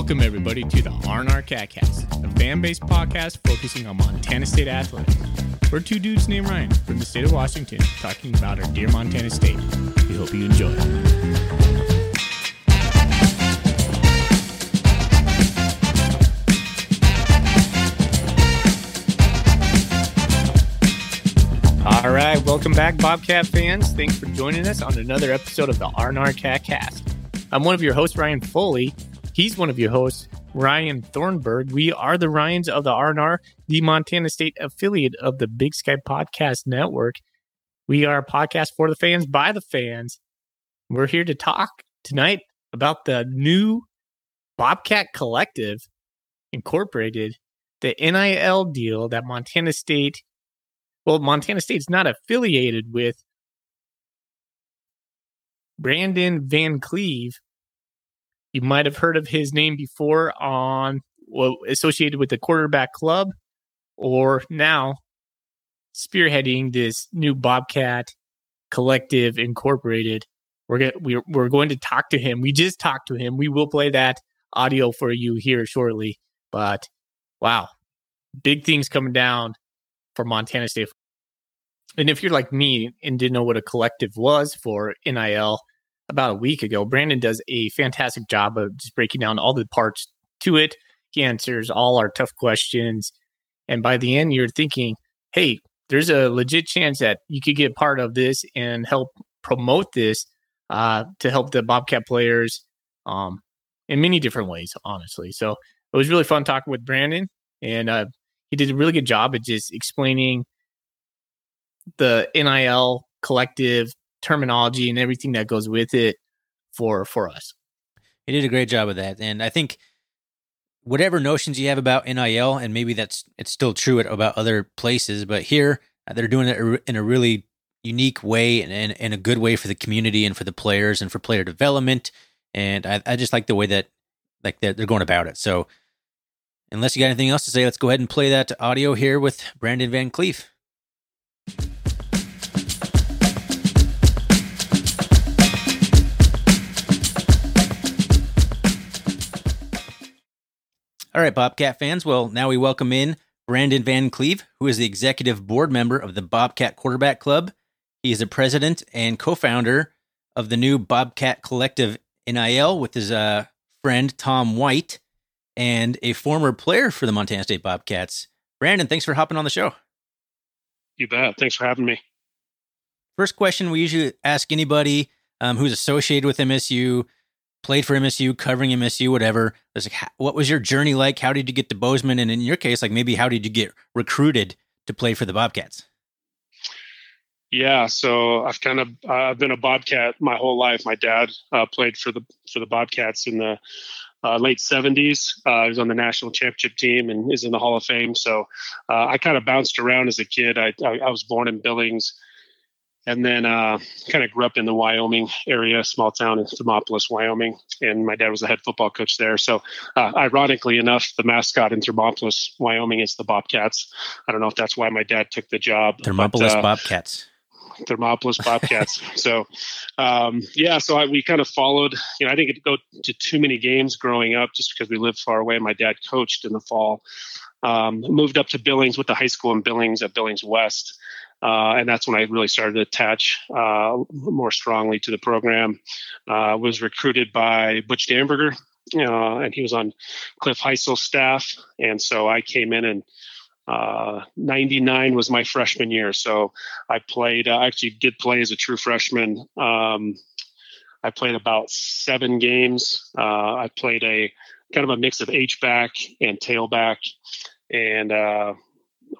Welcome, everybody, to the R&R CatCast, a fan-based podcast focusing on Montana State athletics. We're two dudes named Ryan from the state of Washington talking about our dear Montana State. We hope you enjoy. All right, welcome back, Bobcat fans. Thanks for joining us on another episode of the R&R CatCast. I'm one of your hosts, Ryan Foley. He's one of your hosts, Ryan Thornburg. We are the Ryans of the R&R, the Montana State affiliate of the Big Sky Podcast Network. We are a podcast for the fans, by the fans. We're here to talk tonight about the new Bobcat Collective Incorporated, the NIL deal that Montana State, well, Montana State's not affiliated with Brandon Van Cleve you might have heard of his name before on well, associated with the quarterback club, or now spearheading this new Bobcat Collective Incorporated. We're going we're, we're going to talk to him. We just talked to him. We will play that audio for you here shortly. But wow, big things coming down for Montana State. And if you're like me and didn't know what a collective was for NIL, about a week ago. Brandon does a fantastic job of just breaking down all the parts to it. He answers all our tough questions. And by the end, you're thinking, hey, there's a legit chance that you could get part of this and help promote this uh, to help the Bobcat players um, in many different ways, honestly. So it was really fun talking with Brandon. And uh, he did a really good job at just explaining the NIL collective terminology and everything that goes with it for for us. He did a great job of that, and I think whatever notions you have about NIL, and maybe that's it's still true about other places, but here uh, they're doing it in a really unique way and, and, and a good way for the community and for the players and for player development. And I, I just like the way that like they're, they're going about it. So unless you got anything else to say, let's go ahead and play that audio here with Brandon Van Cleve. All right, Bobcat fans. Well, now we welcome in Brandon Van Cleve, who is the executive board member of the Bobcat Quarterback Club. He is the president and co founder of the new Bobcat Collective NIL with his uh, friend Tom White and a former player for the Montana State Bobcats. Brandon, thanks for hopping on the show. You bet. Thanks for having me. First question we usually ask anybody um, who's associated with MSU played for MSU, covering MSU, whatever. It's like, what was your journey like? How did you get to Bozeman? And in your case, like maybe how did you get recruited to play for the Bobcats? Yeah, so I've kind of uh, I've been a Bobcat my whole life. My dad uh, played for the for the Bobcats in the uh, late 70s. Uh, he was on the national championship team and is in the Hall of Fame. So uh, I kind of bounced around as a kid. I, I, I was born in Billings, and then uh, kind of grew up in the Wyoming area, small town in Thermopolis, Wyoming. And my dad was the head football coach there. So, uh, ironically enough, the mascot in Thermopolis, Wyoming, is the Bobcats. I don't know if that's why my dad took the job. Thermopolis but, uh, Bobcats. Thermopolis Bobcats. so, um, yeah, so I, we kind of followed. You know, I didn't go to too many games growing up just because we lived far away. My dad coached in the fall. Um, moved up to Billings, with the high school in Billings at Billings West. Uh, and that's when I really started to attach uh, more strongly to the program. Uh, was recruited by Butch Danberger, uh, and he was on Cliff Hysell's staff. And so I came in and uh, 99 was my freshman year. So I played, I actually did play as a true freshman. Um, I played about seven games. Uh, I played a kind of a mix of H back and tailback. And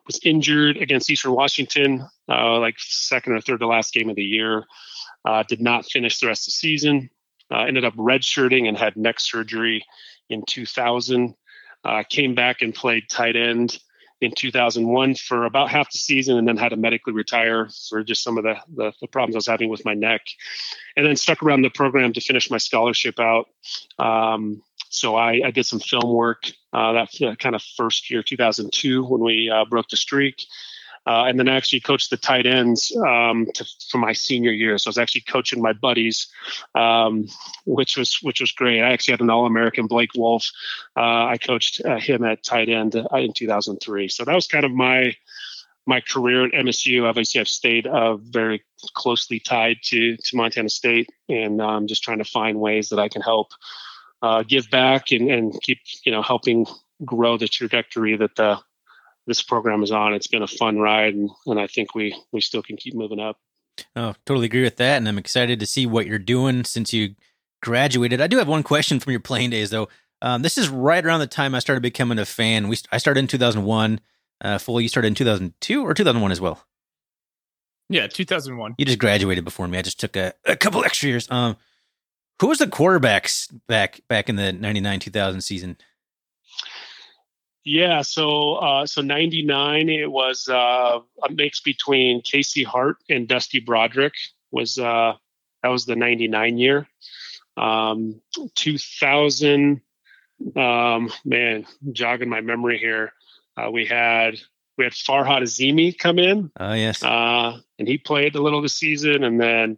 was injured against Eastern Washington, uh, like second or third to last game of the year. Uh, did not finish the rest of the season. Uh, ended up redshirting and had neck surgery in 2000. Uh, came back and played tight end in 2001 for about half the season and then had to medically retire for just some of the, the, the, problems I was having with my neck. And then stuck around the program to finish my scholarship out. Um, so I, I, did some film work uh, that uh, kind of first year, 2002, when we uh, broke the streak. Uh, and then I actually coached the tight ends um, to, for my senior year. So I was actually coaching my buddies, um, which was which was great. I actually had an All American Blake Wolf. Uh, I coached him at tight end in 2003. So that was kind of my my career at MSU. Obviously, I've stayed uh, very closely tied to to Montana State, and I'm um, just trying to find ways that I can help uh, give back and, and keep you know helping grow the trajectory that the this program is on. It's been a fun ride, and, and I think we we still can keep moving up. Oh, totally agree with that, and I'm excited to see what you're doing since you graduated. I do have one question from your playing days, though. Um, this is right around the time I started becoming a fan. We I started in 2001. Uh, full, you started in 2002 or 2001 as well. Yeah, 2001. You just graduated before me. I just took a, a couple extra years. Um, who was the quarterbacks back back in the 99 2000 season? Yeah, so uh, so '99 it was uh, a mix between Casey Hart and Dusty Broderick. Was uh, that was the '99 year? Um, 2000, um, man, jogging my memory here. Uh, we had we had Farhad Azimi come in. Oh yes, uh, and he played a little of the season, and then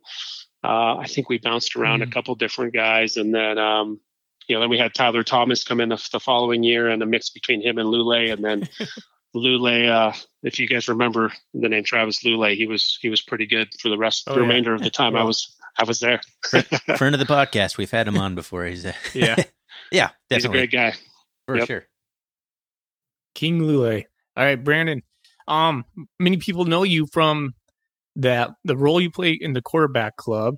uh, I think we bounced around mm. a couple different guys, and then um, you know, then we had Tyler Thomas come in the, the following year and a mix between him and Lulay. And then Lulay, uh, if you guys remember the name Travis Lulay, he was, he was pretty good for the rest, oh, the yeah. remainder of the time I was, I was there. Friend of the podcast. We've had him on before. He's a, yeah. yeah, definitely. He's a great guy. For yep. sure. King Lulay. All right, Brandon. Um, many people know you from that the role you play in the quarterback club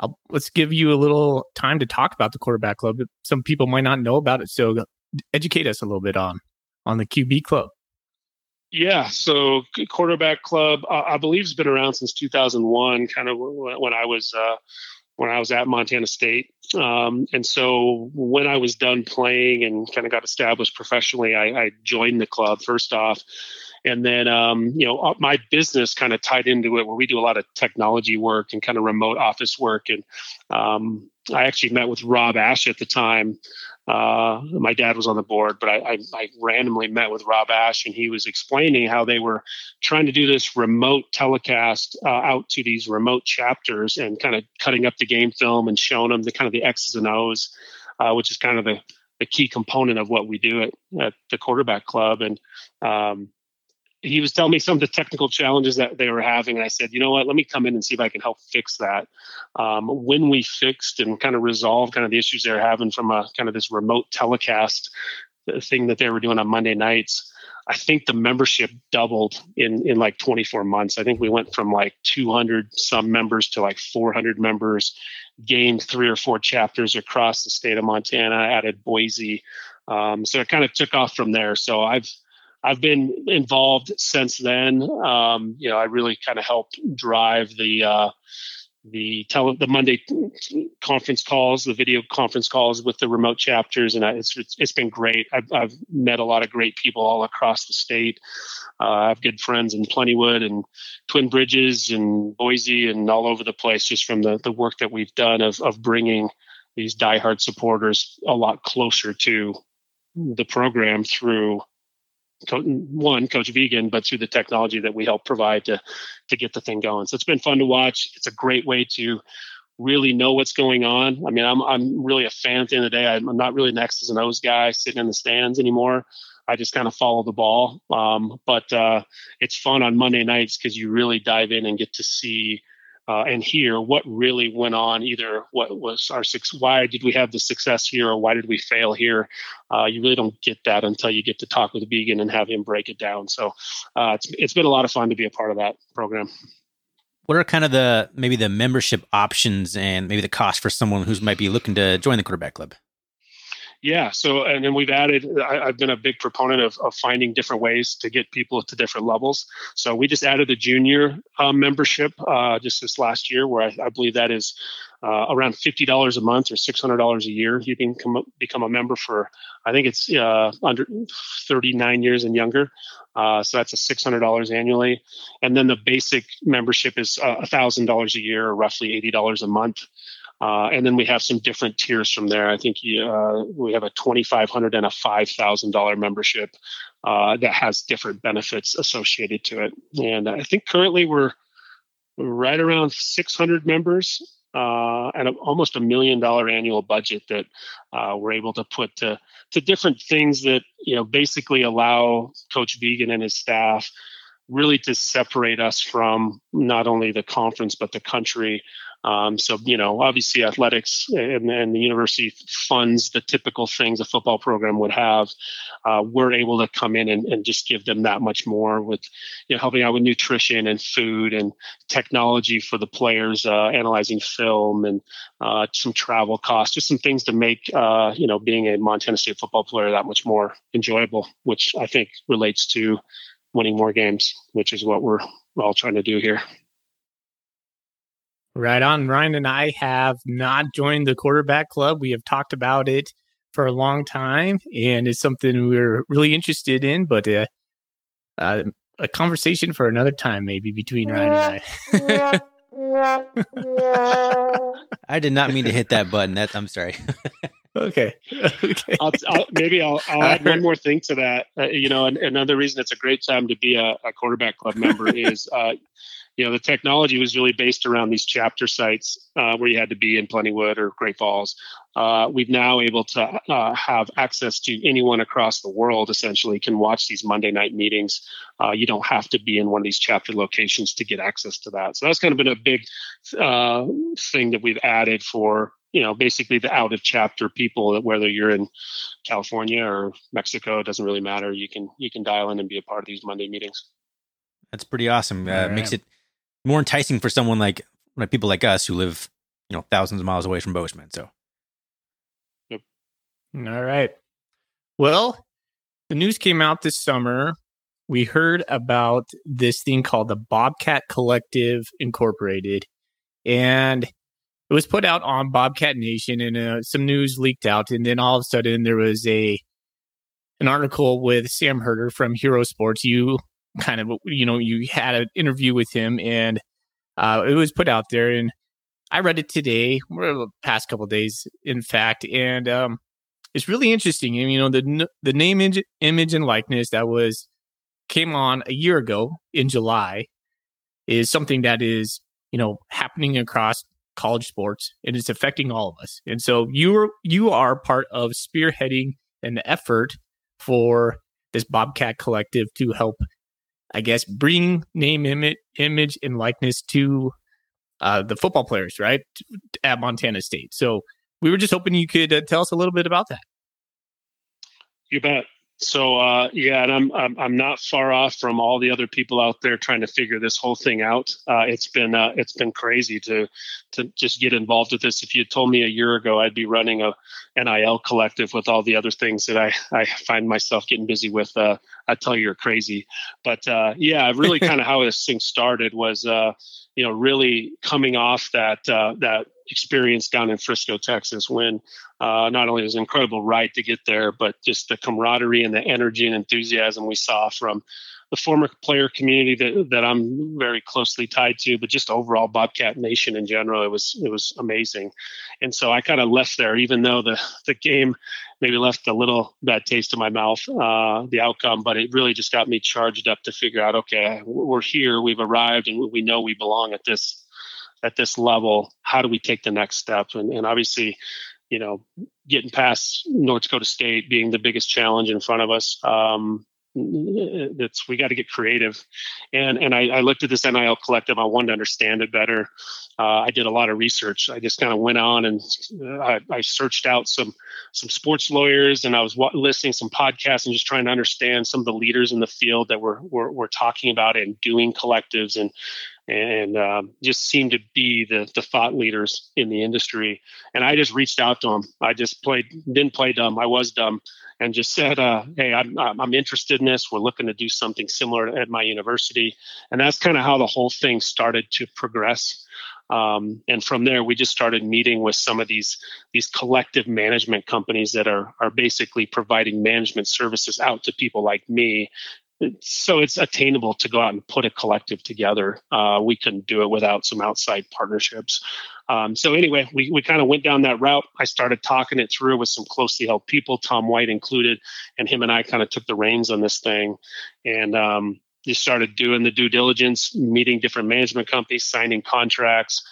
I'll, let's give you a little time to talk about the quarterback club. Some people might not know about it, so educate us a little bit on on the QB club. Yeah, so quarterback club, uh, I believe, has been around since 2001, kind of when I was uh, when I was at Montana State. Um, and so when I was done playing and kind of got established professionally, I, I joined the club first off and then um, you know uh, my business kind of tied into it where we do a lot of technology work and kind of remote office work and um, i actually met with rob ash at the time uh, my dad was on the board but I, I, I, randomly met with rob ash and he was explaining how they were trying to do this remote telecast uh, out to these remote chapters and kind of cutting up the game film and showing them the kind of the x's and o's uh, which is kind of the, the key component of what we do at, at the quarterback club. And um, he was telling me some of the technical challenges that they were having and i said you know what? Let me come in and see if i can help fix that. Um, when we fixed and kind of resolved kind of the issues they were having from a kind of this remote telecast thing that they were doing on monday nights i think the membership doubled in in like 24 months. I think we went from like 200 some members to like 400 members gained three or four chapters across the state of montana added boise. Um, so it kind of took off from there. So i've I've been involved since then. Um, you know, I really kind of helped drive the uh, the tele the Monday conference calls, the video conference calls with the remote chapters, and it's it's, it's been great. I've, I've met a lot of great people all across the state. Uh, I have good friends in Plentywood and Twin Bridges and Boise and all over the place, just from the the work that we've done of of bringing these diehard supporters a lot closer to the program through one coach Vigen but through the technology that we help provide to to get the thing going. So it's been fun to watch. It's a great way to really know what's going on. I mean i'm, I'm really a fan at the end of the day. I'm, not really an x's and o's guy sitting in the stands anymore. I just kind of follow the ball. Um, but uh, it's fun on monday nights because you really dive in and get to see uh, and hear what really went on. Either what was our six? why did we have the success here, or why did we fail here? Uh, you really don't get that until you get to talk with Vigen and have him break it down. So uh, it's it's been a lot of fun to be a part of that program. What are kind of the maybe the membership options and maybe the cost for someone who's might be looking to join the quarterback club? Yeah. So, and then we've added, I, have been a big proponent of, of finding different ways to get people to different levels. So we just added a junior uh, membership uh, just this last year, where I, I believe that is uh, around $50 a month or $600 a year. You can come, become a member for, I think it's uh, under 39 years and younger. Uh, so that's a $600 annually. And then the basic membership is uh, $1,000 a year or roughly $80 a month. Uh, and then we have some different tiers from there. I think uh, we have a 2,500 and a $5,000 membership uh, that has different benefits associated to it. And I think currently we're right around 600 members uh, and a, almost a million dollar annual budget that uh, we're able to put to, to different things that you know basically allow Coach Vigen and his staff really to separate us from not only the conference but the country um, so, you know, obviously athletics and, and, the university funds the typical things a football program would have. Uh, we're able to come in and, and, just give them that much more with, you know, helping out with nutrition and food and technology for the players, uh, analyzing film and uh, some travel costs, just some things to make, uh, you know, being a Montana State football player that much more enjoyable, which I think relates to winning more games, which is what we're all trying to do here. Right on. Ryan and I have not joined the quarterback club. We have talked about it for a long time, and it's something we're really interested in, but uh, uh, a conversation for another time, maybe between Ryan and I. I did not mean to hit that button. That I'm sorry. okay. okay. I'll, I'll, maybe I'll, I'll add one more thing to that. Uh, you know, and, another reason it's a great time to be a, a quarterback club member is uh, you know the technology was really based around these chapter sites uh, where you had to be in Plentywood or Great Falls. Uh, we've now able to uh, have access to anyone across the world. Essentially, can watch these Monday night meetings. Uh, you don't have to be in one of these chapter locations to get access to that. So that's kind of been a big uh, thing that we've added for you know basically the out of chapter people. Whether you're in California or Mexico, it doesn't really matter. You can you can dial in and be a part of these Monday meetings. That's pretty awesome. Uh, right. Makes it more enticing for someone like like people like us who live, you know, thousands of miles away from Bozeman. So, yep. All right. Well, the news came out this summer. We heard about this thing called the Bobcat Collective Incorporated, and it was put out on Bobcat Nation, and uh, some news leaked out. And then all of a sudden, there was a an article with Sam Herder from Hero Sports. You kind of you know you had an interview with him and uh, it was put out there and I read it today, or the past couple days, in fact, and um, it's really interesting. And you know the the name, image, and likeness that was came on a year ago in July is something that is you know happening across college sports and it's affecting all of us. And so you're you are part of spearheading an effort for this Bobcat Collective to help I guess, bring name, image, image and likeness to uh, the football players, right, at Montana State. So we were just hoping you could uh, tell us a little bit about that. You bet. So uh, yeah, and I'm, I'm, I'm not far off from all the other people out there trying to figure this whole thing out. Uh, it's been uh, it's been crazy to to just get involved with this. If you told me a year ago I'd be running a NIL collective with all the other things that I I find myself getting busy with, uh, I'd tell you you're crazy. But uh, yeah, really kind of how this thing started was uh, you know really coming off that that experience down in Frisco, Texas, when uh, not only was an incredible ride to get there, but just the camaraderie and the energy and enthusiasm we saw from the former player community that, that I'm very closely tied to, but just overall Bobcat Nation in general, it was it was amazing. And so I kind of left there, even though the the game maybe left a little bad taste in my mouth, uh, the outcome, but it really just got me charged up to figure out, okay, we're here, we've arrived, and we know we belong at this at this level. How do we take the next step? And, and obviously, you know, getting past North Dakota State being the biggest challenge in front of us. Um, it's we got to get creative, and and I, I, looked at this NIL collective. I wanted to understand it better. Uh, I did a lot of research. I just kind of went on and uh, I, I, searched out some some sports lawyers, and I was listening some podcasts and just trying to understand some of the leaders in the field that were were, were talking about and doing collectives and and um, just seemed to be the the thought leaders in the industry. And I just reached out to them. I just played, didn't play dumb. I was dumb, and just said, uh, "Hey, I'm I'm interested in this. We're looking to do something similar at my university." And that's kind of how the whole thing started to progress. Um, and from there, we just started meeting with some of these these collective management companies that are are basically providing management services out to people like me so it's attainable to go out and put a collective together. Uh, we couldn't do it without some outside partnerships. Um, so anyway, we, we kind of went down that route. I started talking it through with some closely held people, Tom White included, and him and I kind of took the reins on this thing. And um, just started doing the due diligence, meeting different management companies, signing contracts,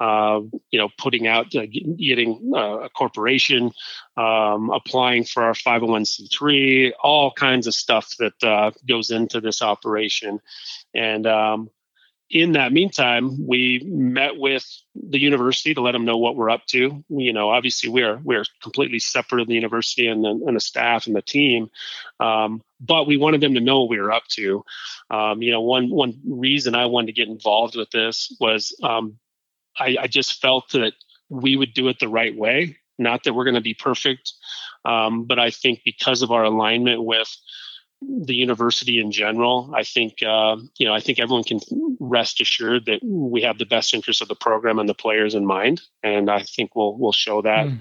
uh, you know, putting out, uh, getting uh, a corporation, um, applying for our 501c3, all kinds of stuff that uh, goes into this operation. And um, in that meantime, we met with the university to let them know what we're up to. We, you know, obviously we're we're completely separate of the university and the, and the staff and the team, um, but we wanted them to know what we were up to. Um, you know, one one reason I wanted to get involved with this was um, I, I, just felt that we would do it the right way. Not that we're going to be perfect, um, but I think because of our alignment with the university in general, I think uh, you know I think everyone can rest assured that we have the best interest of the program and the players in mind, and I think we'll we'll show that. Mm.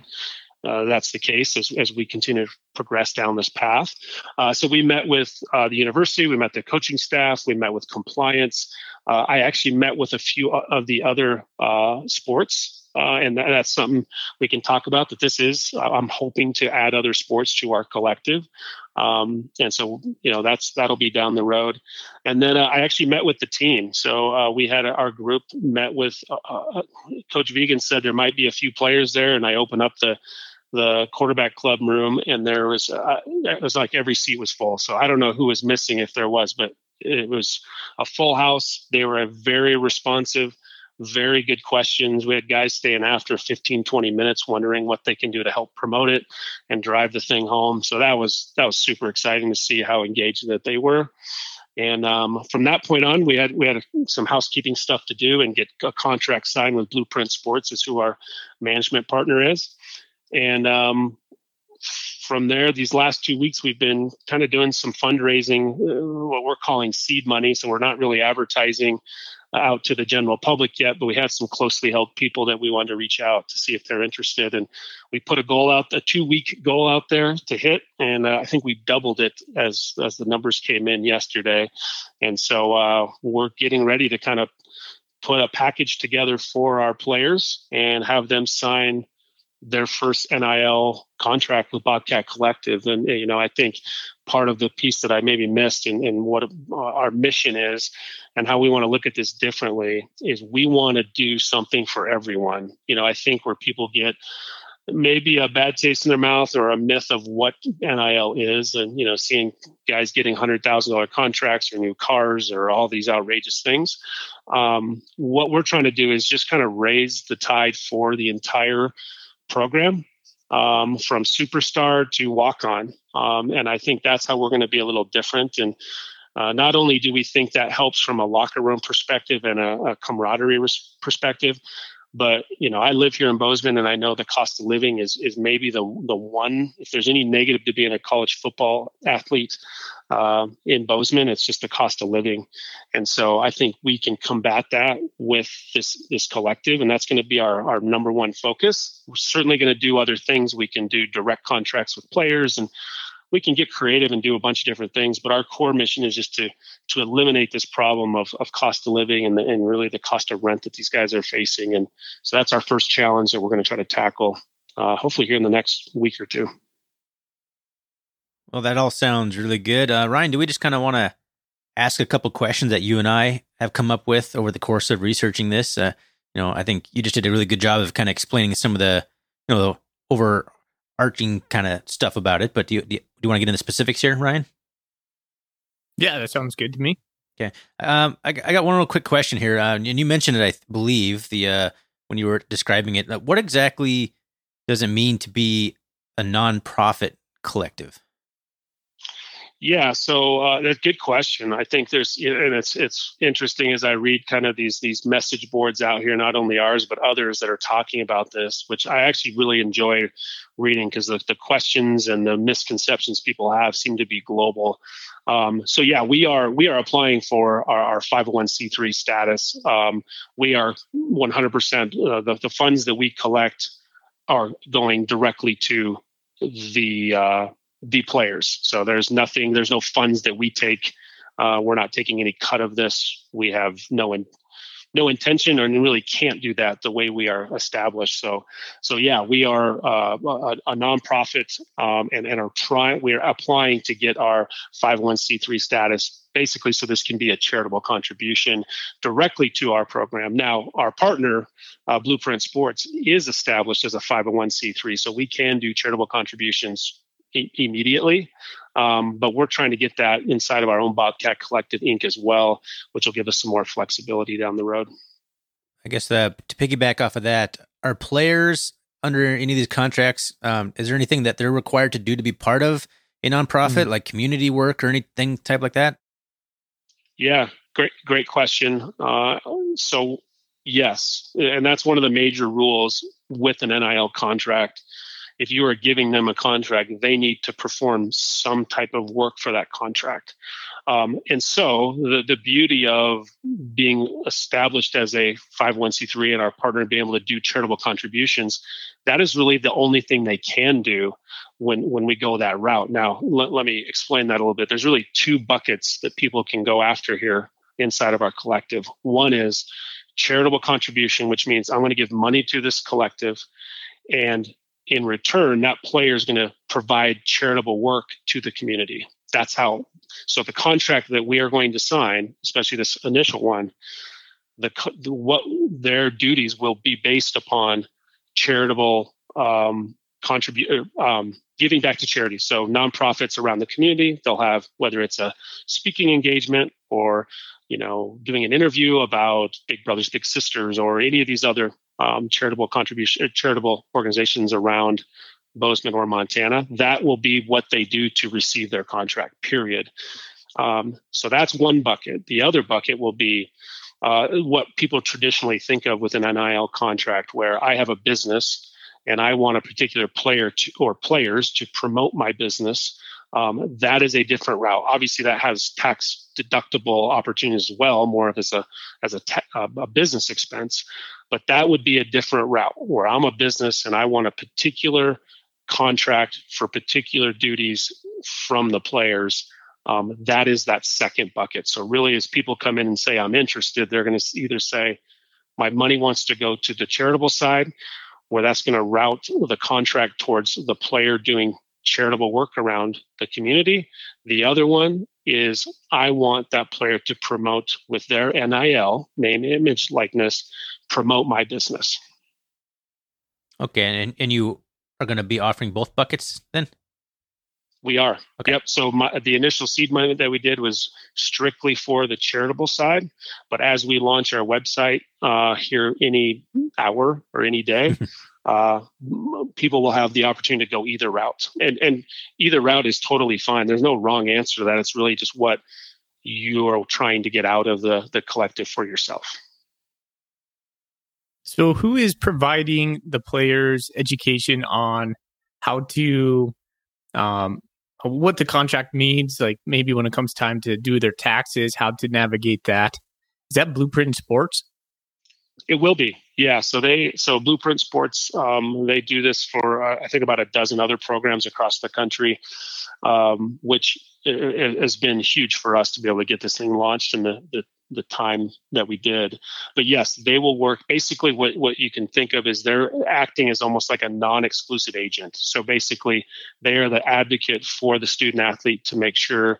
Uh, that's the case as, as we continue to progress down this path. Uh, so we met with uh, the university, we met the coaching staff, we met with compliance. Uh, I actually met with a few of the other uh, sports uh, and that's something we can talk about. That this is, I'm hoping to add other sports to our collective, um, and so you know that's that'll be down the road. And then uh, I actually met with the team. So uh, we had our group met with uh, uh, Coach Vigen said there might be a few players there, and I opened up the the quarterback club room, and there was uh, it was like every seat was full. So I don't know who was missing if there was, but it was a full house. They were very responsive very good questions. We had guys staying after 15, 20 minutes wondering what they can do to help promote it and drive the thing home. So that was that was super exciting to see how engaged that they were. And um, from that point on, we had we had some housekeeping stuff to do and get a contract signed with Blueprint Sports, is who our management partner is. And um, from there, these last two weeks, we've been kind of doing some fundraising, uh, what we're calling seed money. So we're not really advertising out to the general public yet, but we had some closely held people that we wanted to reach out to see if they're interested. And we put a goal out, a two week goal out there to hit, and uh, I think we doubled it as as the numbers came in yesterday. And so uh, we're getting ready to kind of put a package together for our players and have them sign their first NIL contract with Bobcat Collective. And, you know, I think part of the piece that I maybe missed in, in what our mission is and how we want to look at this differently is we want to do something for everyone. You know, I think where people get maybe a bad taste in their mouth or a myth of what NIL is, and you know, seeing guys getting hundred thousand dollar contracts or new cars or all these outrageous things. Um, what we're trying to do is just kind of raise the tide for the entire program um, from superstar to walk on. Um, and I think that's how we're going to be a little different. And uh, not only do we think that helps from a locker room perspective and a, a camaraderie res- perspective, but you know, I live here in Bozeman, and I know the cost of living is is maybe the the one. If there's any negative to being a college football athlete uh, in Bozeman, it's just the cost of living. And so I think we can combat that with this this collective, and that's going to be our our number one focus. We're certainly going to do other things. We can do direct contracts with players and we can get creative and do a bunch of different things but our core mission is just to to eliminate this problem of, of cost of living and, the, and really the cost of rent that these guys are facing. And so that's our first challenge that we're going to try to tackle uh, hopefully here in the next week or two. Well that all sounds really good. Uh, ryan do we just kind of want to ask a couple questions that you and i have come up with over the course of researching this? Uh, you know i think you just did a really good job of kind of explaining some of the you know the over arching kind of stuff about it, but do you, do you, you want to get into specifics here, Ryan? Yeah, that sounds good to me. Okay. Um, I, I got one real quick question here. Uh, and you mentioned it, I believe, the uh, when you were describing it. Uh, what exactly does it mean to be a nonprofit collective? Yeah, so uh, that's a good question. I think there's, and it's it's interesting as I read kind of these these message boards out here, not only ours but others that are talking about this, which I actually really enjoy reading because the, the questions and the misconceptions people have seem to be global. Um, so yeah, we are we are applying for our, our 501c3 status. Um, we are 100% uh, the the funds that we collect are going directly to the uh, the players. So there's nothing, there's no funds that we take Uh, we're not taking any cut of this. We have no in, no intention and really can't do that the way we are established. So, so yeah, we are uh, a, a, nonprofit um, and, and are trying, we are applying to get our 501c3 status basically so this can be a charitable contribution directly to our program. Now, our partner, uh, Blueprint Sports, is established as a 501c3, so we can do charitable contributions immediately. Um, but we're trying to get that inside of our own Bobcat Collective Inc. as well, which will give us some more flexibility down the road. I guess uh, to piggyback off of that, are players under any of these contracts? Um, is there anything that they're required to do to be part of a nonprofit, mm-hmm. like community work or anything type like that? Yeah, great, great question. Uh, so yes, and that's one of the major rules with an NIL contract if you are giving them a contract, they need to perform some type of work for that contract. Um, and so the, the beauty of being established as a 501c3 and our partner being able to do charitable contributions, that is really the only thing they can do when, when we go that route. Now, let, let me explain that a little bit. There's really two buckets that people can go after here inside of our collective. One is charitable contribution, which means I'm going to give money to this collective and in return, that player is going to provide charitable work to the community. That's how. So the contract that we are going to sign, especially this initial one, the, the what their duties will be based upon charitable um, contribute um, giving back to charity. So nonprofits around the community, they'll have whether it's a speaking engagement or you know doing an interview about Big Brothers Big Sisters or any of these other um, charitable contribution, uh, charitable organizations around Bozeman or Montana. That will be what they do to receive their contract. Period. Um, so that's one bucket. The other bucket will be uh, what people traditionally think of with an NIL contract, where I have a business and I want a particular player to, or players to promote my business. Um, that is a different route. Obviously, that has tax deductible opportunities as well, more of as a as a, te- a business expense. But that would be a different route where I'm a business and I want a particular contract for particular duties from the players. Um, that is that second bucket. So, really, as people come in and say, I'm interested, they're going to either say, my money wants to go to the charitable side, where that's going to route the contract towards the player doing charitable work around the community. The other one is I want that player to promote with their NIL, name, image, likeness, promote my business. Okay, and and you are going to be offering both buckets then? We are. Okay. Yep. So my, the initial seed money that we did was strictly for the charitable side, but as we launch our website uh, here any hour or any day, uh, people will have the opportunity to go either route, and and either route is totally fine. There's no wrong answer to that. It's really just what you are trying to get out of the the collective for yourself. So, who is providing the players education on how to, um, what the contract means? Like maybe when it comes time to do their taxes, how to navigate that. Is that Blueprint Sports? It will be, yeah. So they, so Blueprint Sports, um, they do this for uh, I think about a dozen other programs across the country, um, which has been huge for us to be able to get this thing launched in the, the the time that we did. But yes, they will work. Basically, what, what you can think of is they're acting as almost like a non exclusive agent. So basically, they are the advocate for the student athlete to make sure,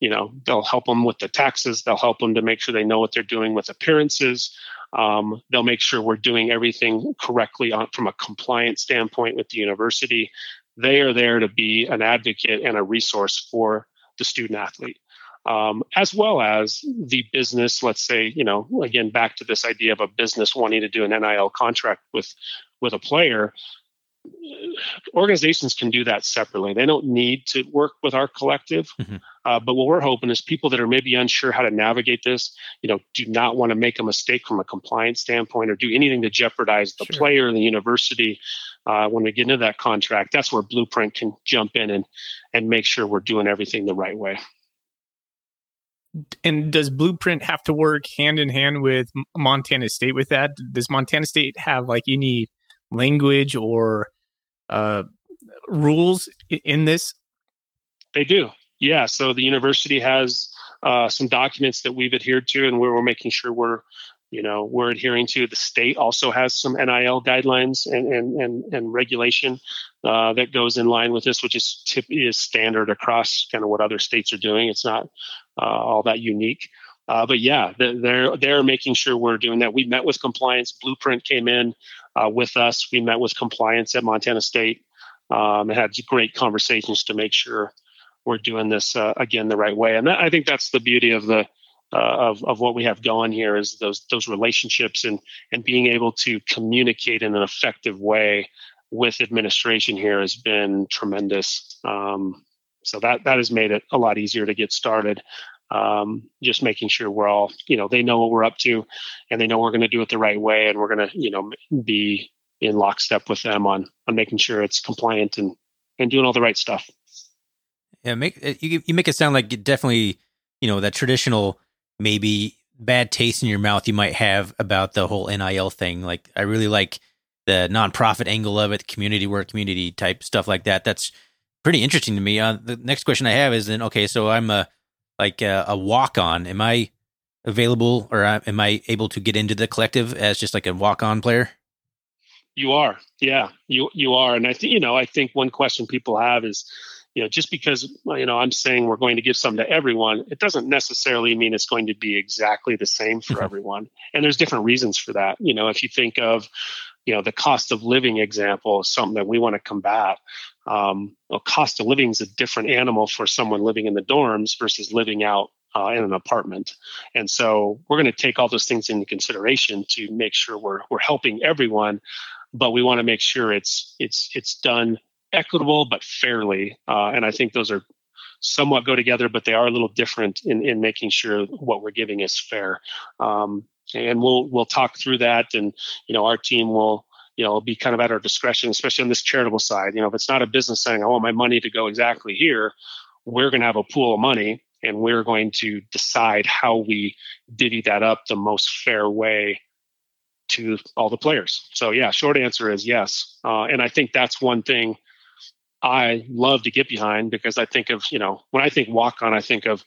you know, they'll help them with the taxes, they'll help them to make sure they know what they're doing with appearances. Um, they'll make sure we're doing everything correctly on, from a compliance standpoint with the university. They are there to be an advocate and a resource for the student athlete um, as well as the business. Let's say, you know, again, back to this idea of a business wanting to do an NIL contract with with a player. Organizations can do that separately. They don't need to work with our collective. Mm-hmm. Uh, but what we're hoping is people that are maybe unsure how to navigate this, you know, do not want to make a mistake from a compliance standpoint or do anything to jeopardize the sure. player, the university. Uh, when we get into that contract, that's where Blueprint can jump in and and make sure we're doing everything the right way and does Blueprint have to work hand in hand with Montana State with that? Does Montana State have like any language or uh, rules in this? They do. Yeah. So the university has uh, some documents that we've adhered to, and we're, we're making sure we're you know we're adhering to the state also has some nil guidelines and and and, and regulation uh, that goes in line with this which is tip is standard across kind of what other states are doing it's not uh, all that unique uh, but yeah they're they're making sure we're doing that we met with compliance blueprint came in uh, with us we met with compliance at montana state um, and had great conversations to make sure we're doing this uh, again the right way and that, i think that's the beauty of the uh, of of what we have going here is those those relationships and and being able to communicate in an effective way with administration here has been tremendous. Um, so that that has made it a lot easier to get started. Um, just making sure we're all, you know, they know what we're up to, and they know we're going to do it the right way, and we're going to, you know, be in lockstep with them on on making sure it's compliant and and doing all the right stuff. Yeah, make you you make it sound like it definitely, you know, that traditional maybe bad taste in your mouth you might have about the whole NIL thing. Like I really like the nonprofit angle of it, community work, community type stuff like that. That's pretty interesting to me. Uh, the next question I have is then okay, so I'm a like a, a walk on. Am I available or uh, am I able to get into the collective as just like a walk on player? You are, yeah, you you are, and I think you know I think one question people have is you know, just because you know I'm saying we're going to give some to everyone, it doesn't necessarily mean it's going to be exactly the same for everyone. And there's different reasons for that. You know, if you think of, you know, the cost of living example is something that we want to combat. Um, cost of living is a different animal for someone living in the dorms versus living out uh, in an apartment. And so we're going to take all those things into consideration to make sure we're we're helping everyone, but we want to make sure it's it's it's done equitable but fairly. Uh, and I think those are somewhat go together, but they are a little different in, in making sure what we're giving is fair. Um, and we'll we'll talk through that, and you know our team will you know it'll be kind of at our discretion, especially on this charitable side. You know, if it's not a business saying I want my money to go exactly here, we're going to have a pool of money, and we're going to decide how we divvy that up the most fair way to all the players. So yeah, short answer is yes, uh, and I think that's one thing I love to get behind because I think of, you know, when I think walk on, I think of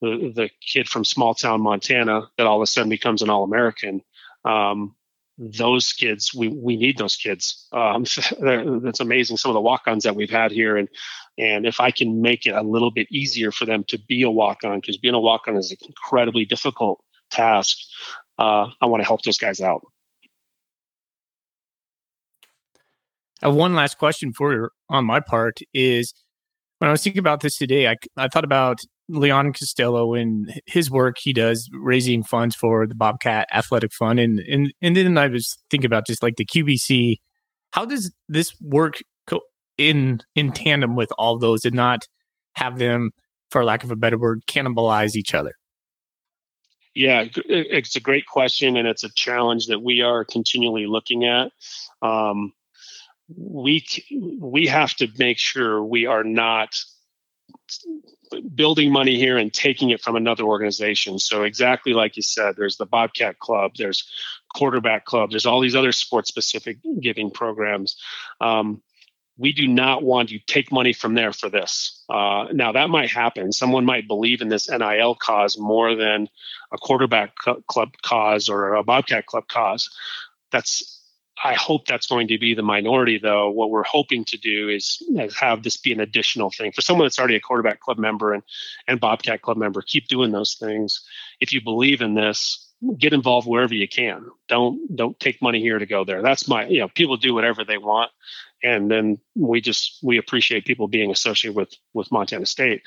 the, the kid from small town Montana that all of a sudden becomes an All American. Um, those kids, we, we need those kids. Um, that's amazing. Some of the walk ons that we've had here. And, and if I can make it a little bit easier for them to be a walk on, because being a walk on is an incredibly difficult task, uh, I want to help those guys out. Uh, one last question for you on my part is when I was thinking about this today, I, I thought about Leon Costello and his work he does raising funds for the Bobcat Athletic Fund, and and and then I was thinking about just like the QBC. How does this work co- in in tandem with all those, and not have them, for lack of a better word, cannibalize each other? Yeah, it's a great question, and it's a challenge that we are continually looking at. Um, we we have to make sure we are not building money here and taking it from another organization. So exactly like you said, there's the Bobcat Club, there's Quarterback Club, there's all these other sports specific giving programs. Um, we do not want to take money from there for this. Uh, now that might happen. Someone might believe in this NIL cause more than a quarterback club cause or a Bobcat club cause. That's I hope that's going to be the minority, though. What we're hoping to do is, is, have this be an additional thing for someone that's already a quarterback club member and, and Bobcat club member. Keep doing those things. If you believe in this, get involved wherever you can. Don't don't take money here to go there. That's my you know people do whatever they want, and then we just we appreciate people being associated with with Montana State.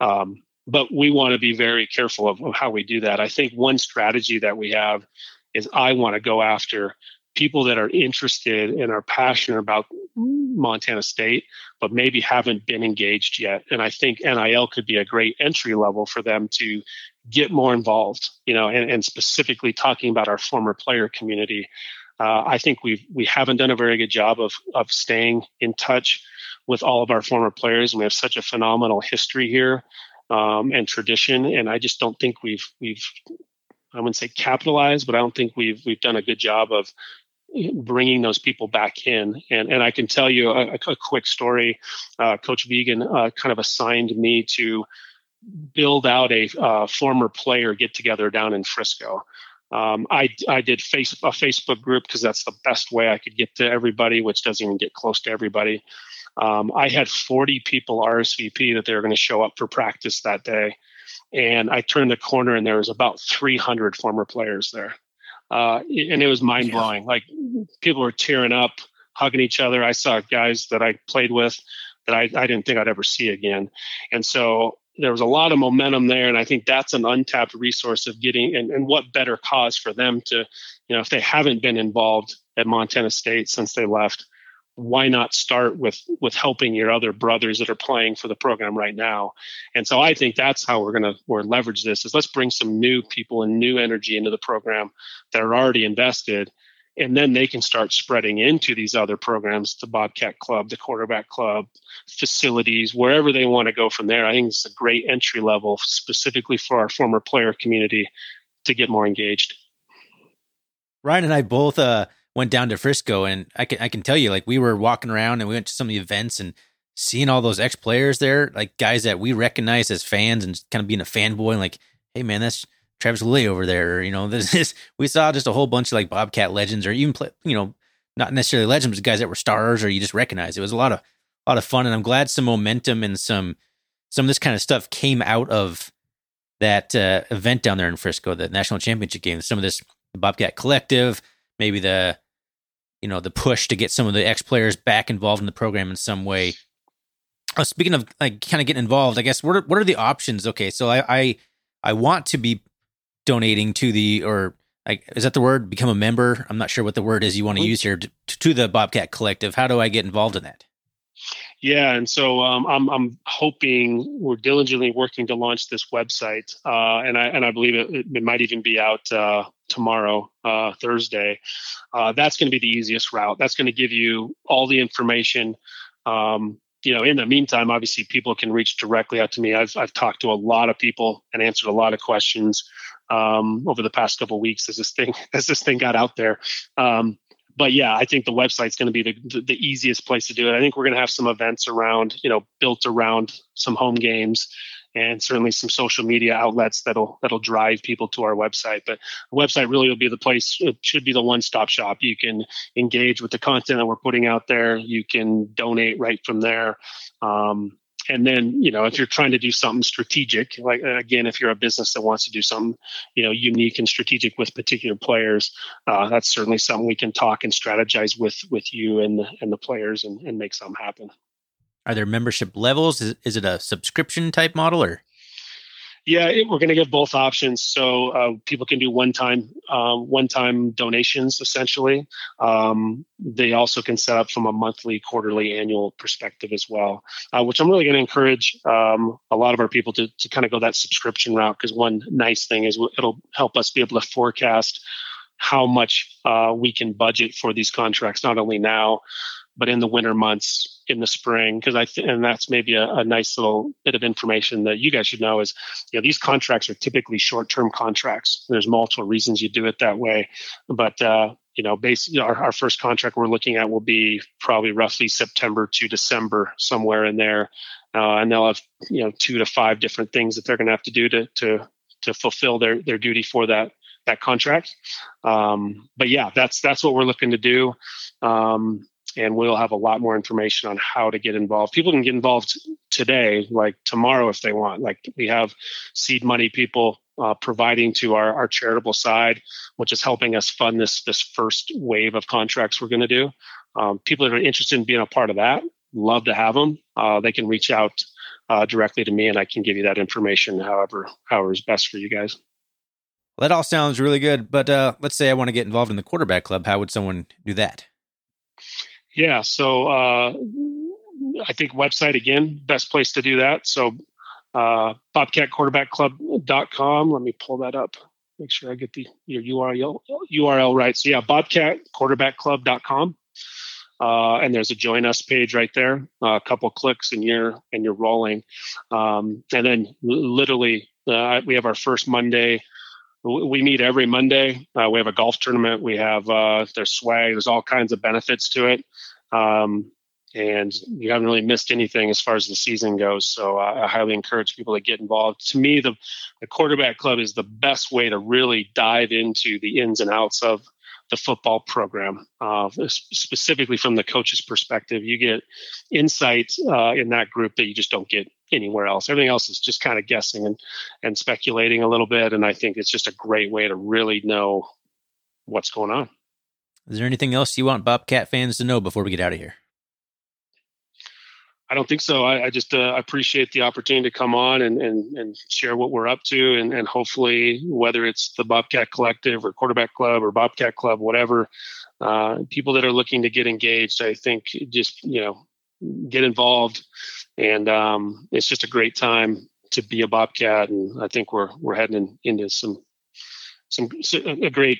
Um, but we want to be very careful of, of how we do that. I think one strategy that we have is I want to go after people that are interested and are passionate about Montana State, but maybe haven't been engaged yet. And I think NIL could be a great entry level for them to get more involved, you know, and, and specifically talking about our former player community. Uh, I think we've we haven't done a very good job of of staying in touch with all of our former players, we have such a phenomenal history here um, and tradition. And I just don't think we've we've I wouldn't say capitalized, but I don't think we've we've done a good job of bringing those people back in. And, and I can tell you a, a quick story. Uh, Coach Vigen uh, kind of assigned me to build out a uh, former player get together down in Frisco. Um, I I did face a Facebook group because that's the best way I could get to everybody, which doesn't even get close to everybody. Um, I had 40 people RSVP that they were going to show up for practice that day, and I turned the corner and there was about 300 former players there, uh, and it was mind blowing. Yeah. Like people were tearing up, hugging each other. I saw guys that I played with that I, I didn't think I'd ever see again, and so there was a lot of momentum there and i think that's an untapped resource of getting and, and what better cause for them to you know if they haven't been involved at montana state since they left why not start with with helping your other brothers that are playing for the program right now? And so i think that's how we're going to we're leverage this is let's bring some new people and new energy into the program that are already invested and then they can start spreading into these other programs the bobcat club the quarterback club facilities wherever they want to go from there. I think it's a great entry level specifically for our former player community to get more engaged. Ryan and i both uh, went down to frisco and i can, I can tell you like we were walking around and we went to some of the events and seeing all those ex players there like guys that we recognize as fans and kind of being a fanboy and like hey man that's Travis Lulay over there. You know, this is we saw just a whole bunch of like Bobcat legends, or even play, you know, not necessarily legends, but guys that were stars, or you just recognize. It was a lot of a lot of fun, and I'm glad some momentum and some some of this kind of stuff came out of that uh, event down there in Frisco, the national championship game. Some of this Bobcat collective, maybe the you know the push to get some of the ex players back involved in the program in some way. Uh, speaking of like kind of getting involved, I guess what are, what are the options? Okay, so I, I I want to be donating to the or like is that the word become a member i'm not sure what the word is you want to use here to, to the bobcat collective how do i get involved in that yeah and so um, I'm, I'm hoping we're diligently working to launch this website uh, and i and i believe it, it might even be out uh, tomorrow uh, thursday uh, that's going to be the easiest route that's going to give you all the information um, you know, in the meantime, obviously people can reach directly out to me. I've, I've talked to a lot of people and answered a lot of questions um, over the past couple weeks as this thing as this thing got out there. Um, but yeah, I think the website's going to be the, the, the easiest place to do it. I think we're going to have some events around, you know, built around some home games, and certainly some social media outlets that'll that'll drive people to our website. But the website really will be the place. It should be the one-stop shop. You can engage with the content that we're putting out there. You can donate right from there. Um, and then you know if you're trying to do something strategic like again if you're a business that wants to do something you know unique and strategic with particular players uh, that's certainly something we can talk and strategize with with you and and the players and, and make something happen are there membership levels is, is it a subscription type model or yeah, it, we're going to give both options, so uh, people can do one-time um, one-time donations. Essentially, um, they also can set up from a monthly, quarterly, annual perspective as well. Uh, which I'm really going to encourage um, a lot of our people to to kind of go that subscription route because one nice thing is it'll help us be able to forecast how much uh, we can budget for these contracts, not only now, but in the winter months in the spring because i th- and that's maybe a, a, nice little bit of information that you guys should know is you know these contracts are typically short-term contracts. There's multiple reasons you do it that way. But uh, you know basically our, our first contract we're looking at will be probably roughly september to december somewhere in there. Uh, and they'll have you know two to five different things that they're going to have to do to to to fulfill their their duty for that that contract. Um, but yeah that's that's what we're looking to do. Um, and we'll have a lot more information on how to get involved. People can get involved today, like tomorrow if they want. Like we have seed money people uh, providing to our, our charitable side, which is helping us fund this this first wave of contracts we're going to do. Um, people that are interested in being a part of that, love to have them. Uh, they can reach out uh, directly to me, and I can give you that information. However, however is best for you guys. Well, that all sounds really good. But uh, let's say I want to get involved in the quarterback club. How would someone do that? Yeah, so uh, I think website again, best place to do that. So uh, bobcatquarterbackclub.com. Let me pull that up. Make sure I get the your URL URL right. So yeah, bobcatquarterbackclub.com. Uh, and there's a join us page right there. Uh, a couple clicks and you're and you're rolling. Um, and then literally, uh, we have our first Monday we meet every Monday. Uh, we have a golf tournament. We have uh, there's swag. There's all kinds of benefits to it. Um, and you haven't really missed anything as far as the season goes. So uh, I highly encourage people to get involved. To me, the, the quarterback club is the best way to really dive into the ins and outs of the football program, uh, specifically from the coach's perspective. You get insight uh, in that group that you just don't get anywhere else. Everything else is just kind of guessing and, and speculating a little bit. And I think it's just a great way to really know what's going on. Is there anything else you want Bobcat fans to know before we get out of here? I don't think so. I, I just uh, appreciate the opportunity to come on and, and, and share what we're up to, and, and hopefully, whether it's the Bobcat Collective or Quarterback Club or Bobcat Club, whatever, uh, people that are looking to get engaged, I think just you know get involved, and um, it's just a great time to be a Bobcat, and I think we're we're heading in, into some some a great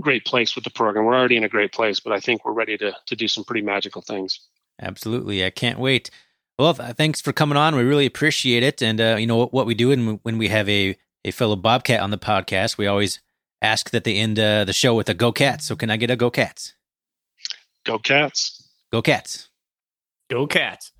great place with the program. We're already in a great place, but I think we're ready to to do some pretty magical things. Absolutely, I can't wait. Well, th- thanks for coming on. We really appreciate it. And uh, you know what, what we do when, when we have a, a fellow Bobcat on the podcast, we always ask that they end uh, the show with a Go Cats. So can I get a Go Cats? Go Cats. Go Cats. Go Cats.